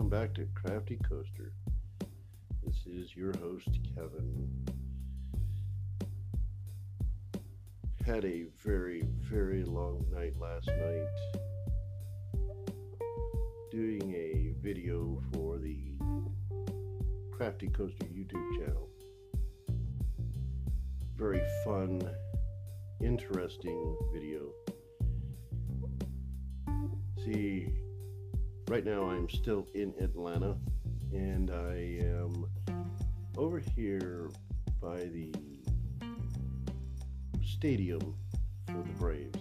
welcome back to Crafty Coaster. This is your host, Kevin. Had a very, very long night last night doing a video for the Crafty Coaster YouTube channel. Very fun, interesting video. See, right now I'm still in Atlanta and I am over here by the stadium for the Braves.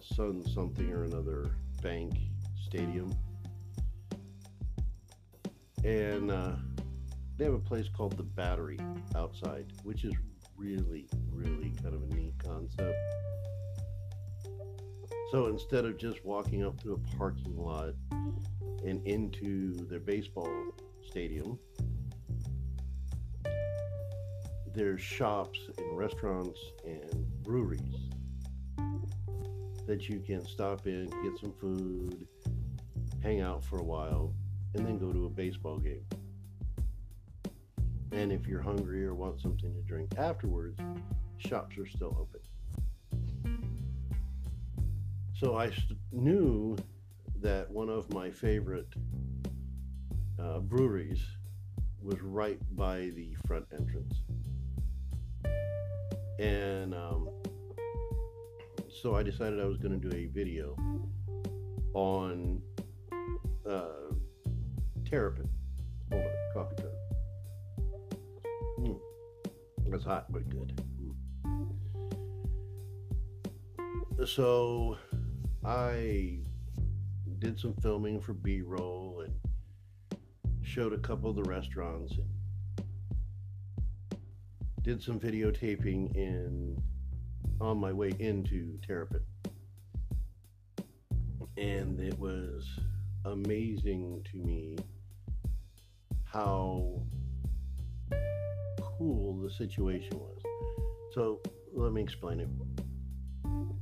Sun something or another bank stadium. And uh, they have a place called the Battery outside, which is really, really kind of a neat concept. So instead of just walking up to a parking lot and into their baseball stadium, there's shops and restaurants and breweries that you can stop in, get some food, hang out for a while, and then go to a baseball game. And if you're hungry or want something to drink afterwards, shops are still open. So I knew that one of my favorite uh, breweries was right by the front entrance. And um, so I decided I was going to do a video on uh, Terrapin. Hold on, coffee cup. Mm. That's hot but good. Mm. So I did some filming for B roll and showed a couple of the restaurants and did some videotaping in on my way into Terrapin. And it was amazing to me how cool the situation was. So let me explain it.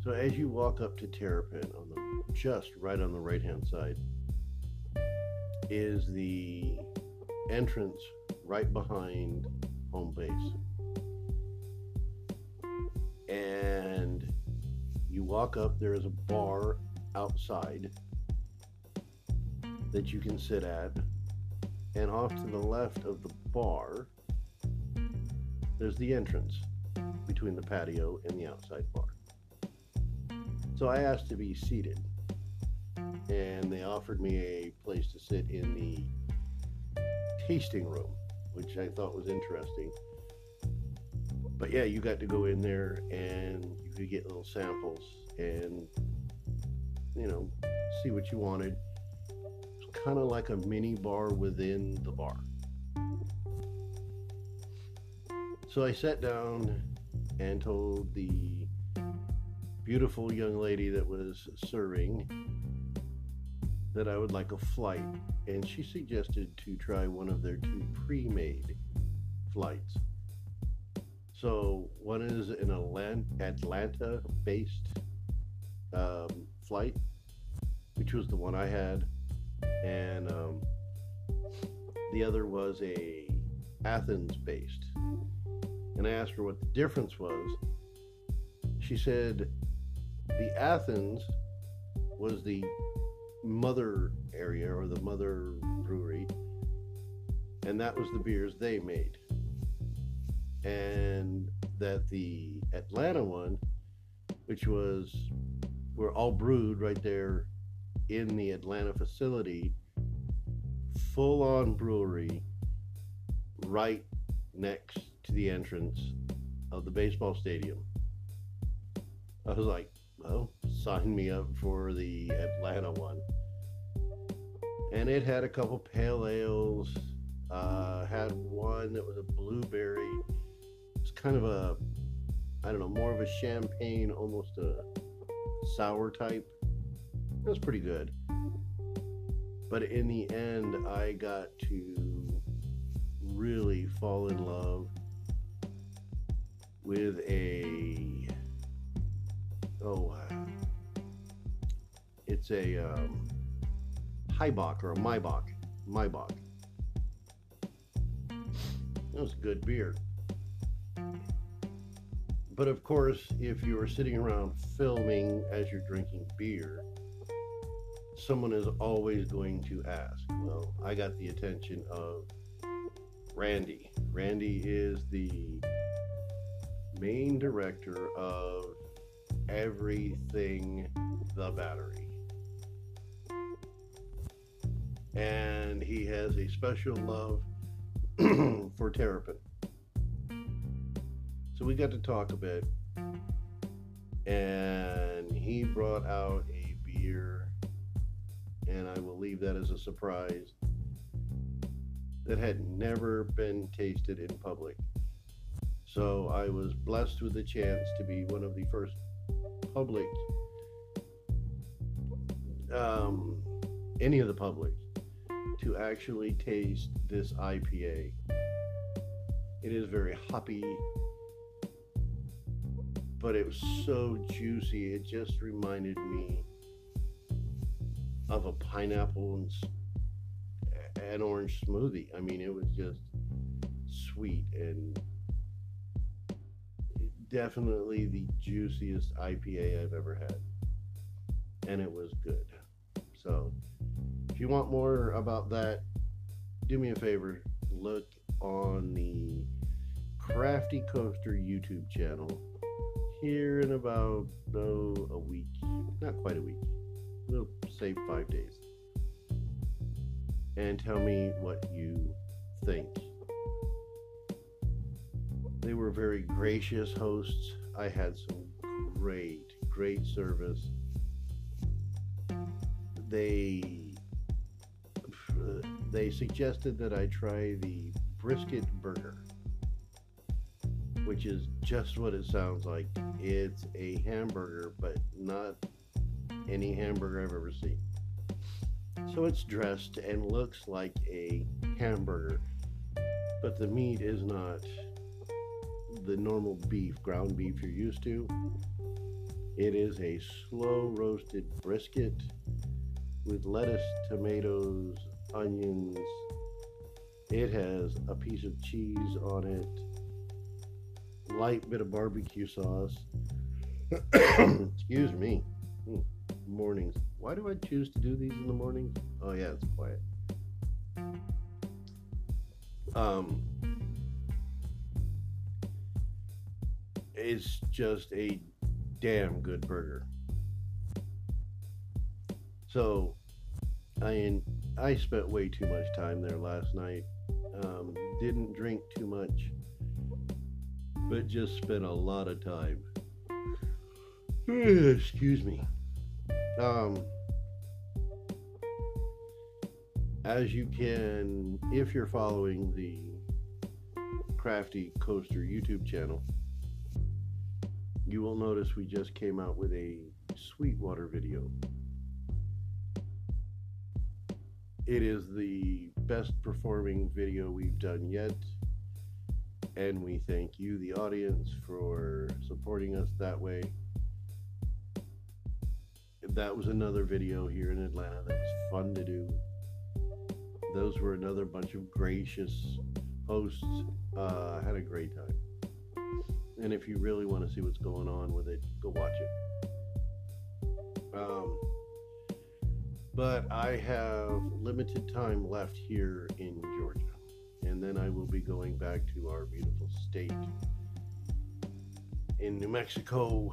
So as you walk up to Terrapin on the just right on the right hand side is the entrance right behind home base. And you walk up, there is a bar outside that you can sit at. And off to the left of the bar, there's the entrance between the patio and the outside bar. So I asked to be seated, and they offered me a place to sit in the tasting room, which I thought was interesting. But yeah, you got to go in there and you could get little samples and, you know, see what you wanted. It's kind of like a mini bar within the bar. So I sat down and told the beautiful young lady that was serving that I would like a flight, and she suggested to try one of their two pre made flights. So, one is an Atlanta based um, flight, which was the one I had, and um, the other was a Athens based. And I asked her what the difference was. She said the Athens was the mother area or the mother brewery, and that was the beers they made. And that the Atlanta one, which was were all brewed right there in the Atlanta facility, full on brewery, right next to the entrance of the baseball stadium. I was like, well, sign me up for the Atlanta one. And it had a couple pale ales, uh, had one that was a blueberry. It's kind of a, I don't know, more of a champagne, almost a sour type. It was pretty good. But in the end, I got to really fall in love with a oh, it's a um, or a Maibock. Maibock. That was good beer. But of course, if you are sitting around filming as you're drinking beer, someone is always going to ask. Well, I got the attention of Randy. Randy is the main director of everything the battery. And he has a special love for Terrapin. So we got to talk a bit. And he brought out a beer, and I will leave that as a surprise, that had never been tasted in public. So I was blessed with the chance to be one of the first public, um, any of the public, to actually taste this IPA. It is very hoppy, but it was so juicy. It just reminded me of a pineapple and an orange smoothie. I mean, it was just sweet and definitely the juiciest IPA I've ever had. And it was good. So, if you want more about that, do me a favor, look on the Crafty Coaster YouTube channel here in about oh, a week. Not quite a week. We'll say five days. And tell me what you think. They were very gracious hosts. I had some great, great service. They they suggested that I try the brisket burger, which is just what it sounds like. It's a hamburger, but not any hamburger I've ever seen. So it's dressed and looks like a hamburger, but the meat is not the normal beef, ground beef you're used to. It is a slow roasted brisket with lettuce, tomatoes, onions. It has a piece of cheese on it, light bit of barbecue sauce. Excuse me. Hmm. Mornings. Why do I choose to do these in the mornings? Oh yeah, it's quiet. Um, it's just a damn good burger. So, I I spent way too much time there last night. Um, didn't drink too much, but just spent a lot of time. Excuse me. Um, as you can, if you're following the Crafty Coaster YouTube channel, you will notice we just came out with a Sweetwater video. It is the best performing video we've done yet, and we thank you, the audience, for supporting us that way. That was another video here in Atlanta that was fun to do. Those were another bunch of gracious hosts. Uh, had a great time. And if you really want to see what's going on with it, go watch it. Um, but I have limited time left here in Georgia, and then I will be going back to our beautiful state in New Mexico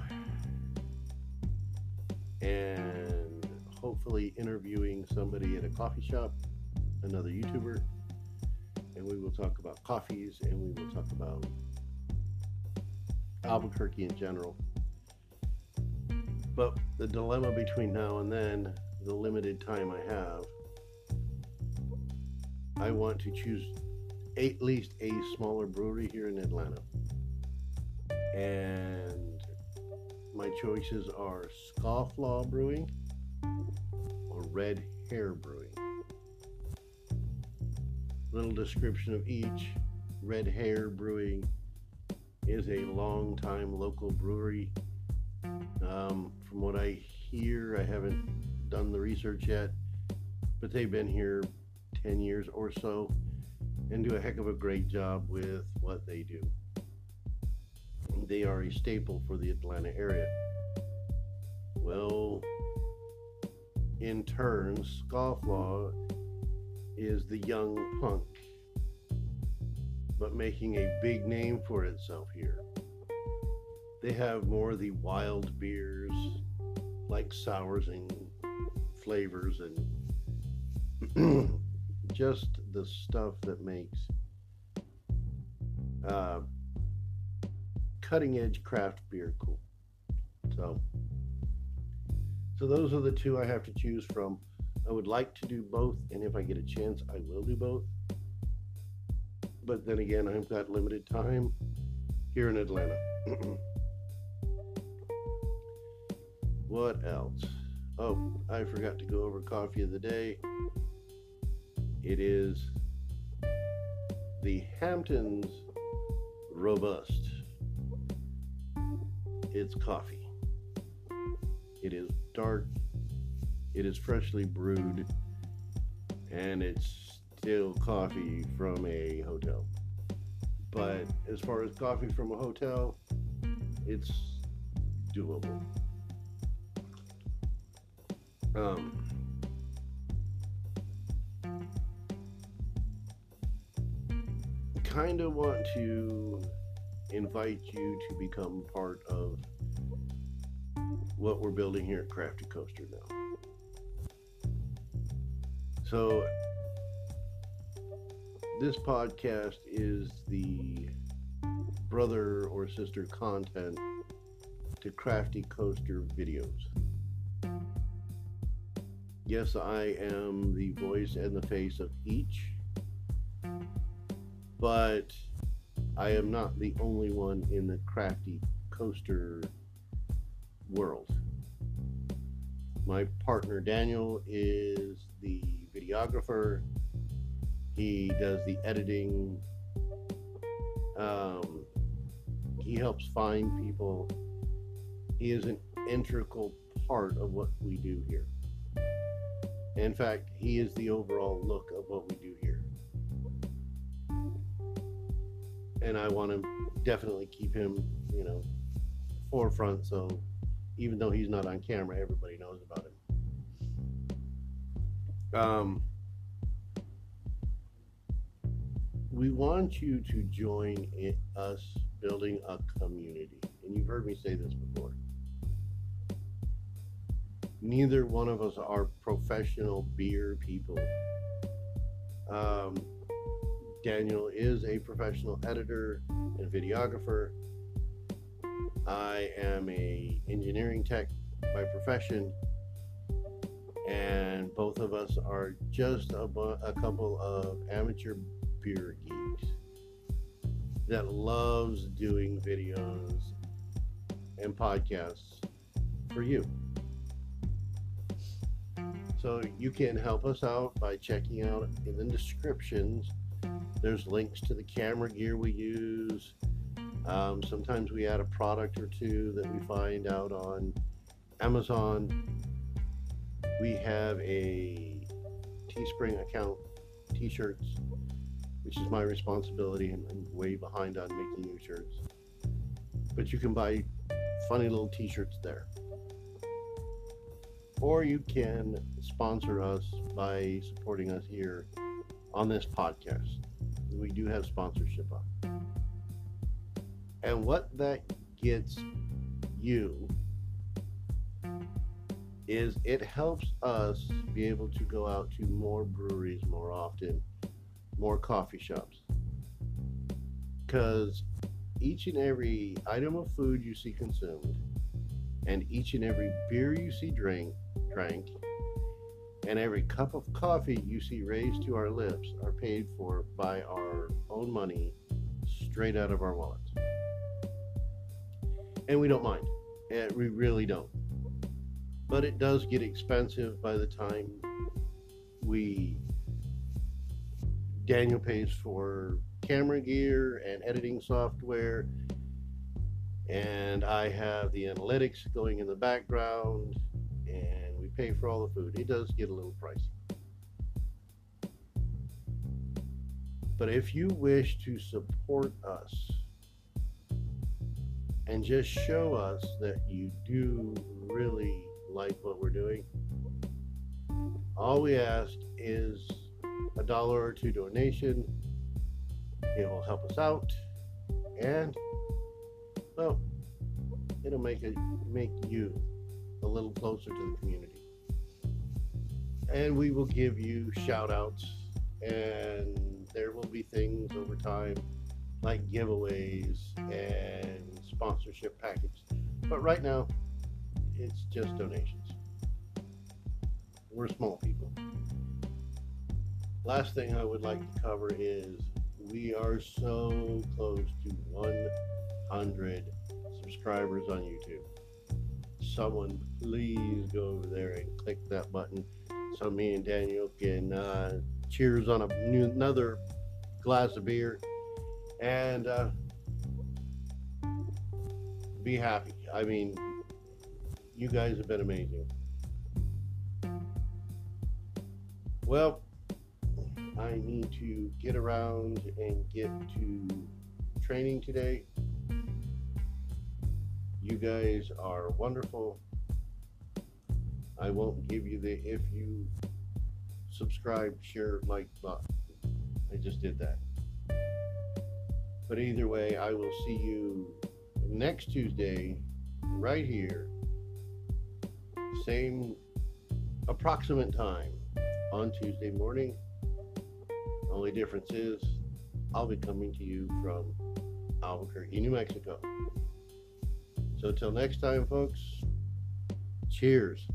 and hopefully interviewing somebody at a coffee shop, another YouTuber, and we will talk about coffees and we will talk about Albuquerque in general. But the dilemma between now and then, the limited time I have, I want to choose at least a smaller brewery here in Atlanta. And my choices are Scofflaw Brewing or Red Hare Brewing. Little description of each Red Hare Brewing is a long time local brewery. Um, from what I hear, I haven't done the research yet. but they've been here 10 years or so and do a heck of a great job with what they do. They are a staple for the Atlanta area. Well, in turn, Scofflaw is the young punk, but making a big name for itself here. They have more of the wild beers, like sours and flavors, and just the stuff that makes uh, cutting edge craft beer cool. So, so those are the two I have to choose from. I would like to do both, and if I get a chance, I will do both. But then again, I've got limited time here in Atlanta. what else? Oh, I forgot to go over coffee of the day. It is the Hamptons Robust. It's coffee. It is dark. It is freshly brewed. And it's coffee from a hotel. But as far as coffee from a hotel, it's doable. Um, kind of want to invite you to become part of what we're building here at Crafty Coaster now. So, this podcast is the brother or sister content to Crafty Coaster videos. Yes, I am the voice and the face of each but I am not the only one in the crafty coaster world. My partner Daniel is the videographer. He does the editing. Um, he helps find people. He is an integral part of what we do here. In fact, he is the overall look of what we do here. and I want to definitely keep him, you know, forefront. So even though he's not on camera, everybody knows about him. Um, we want you to join in us building a community, and you've heard me say this before. Neither one of us are professional beer people. Um, Daniel is a professional editor and videographer. I am a engineering tech by profession, and both of us are just a, a couple of amateur beer geeks that loves doing videos and podcasts for you. So you can help us out by checking out in the descriptions there's links to the camera gear we use. Um, sometimes we add a product or two that we find out on Amazon. We have a Teespring account, t shirts, which is my responsibility. and I'm way behind on making new shirts. But you can buy funny little t shirts there. Or you can sponsor us by supporting us here on this podcast we do have sponsorship on. And what that gets you is it helps us be able to go out to more breweries more often, more coffee shops. Because each and every item of food you see consumed, and each and every beer you see drink, drank, and every cup of coffee you see raised to our lips are paid for by our own money straight out of our wallets. And we don't mind. And we really don't. But it does get expensive by the time we Daniel pays for camera gear and editing software. And I have the analytics going in the background, and we pay for all the food. It does get a little pricey. But if you wish to support us and just show us that you do really like what we're doing, all we ask is a dollar or two donation. It will help us out, and well, it'll make it make you a little closer to the community. And we will give you shout outs, and there will be things over time like giveaways and sponsorship packages. But right now, it's just donations. We're small people. Last thing I would like to cover is we are so close to 100 subscribers on YouTube. Someone please go over there and click that button so me and Daniel can uh, cheers on a new, another glass of beer and uh, be happy. I mean, you guys have been amazing. Well, I need to get around and get to training today. You guys are wonderful. I won't give you the if you subscribe, share, like button. I just did that. But either way, I will see you next Tuesday right here. Same approximate time on Tuesday morning. Only difference is I'll be coming to you from Albuquerque, New Mexico. So until next time, folks, cheers.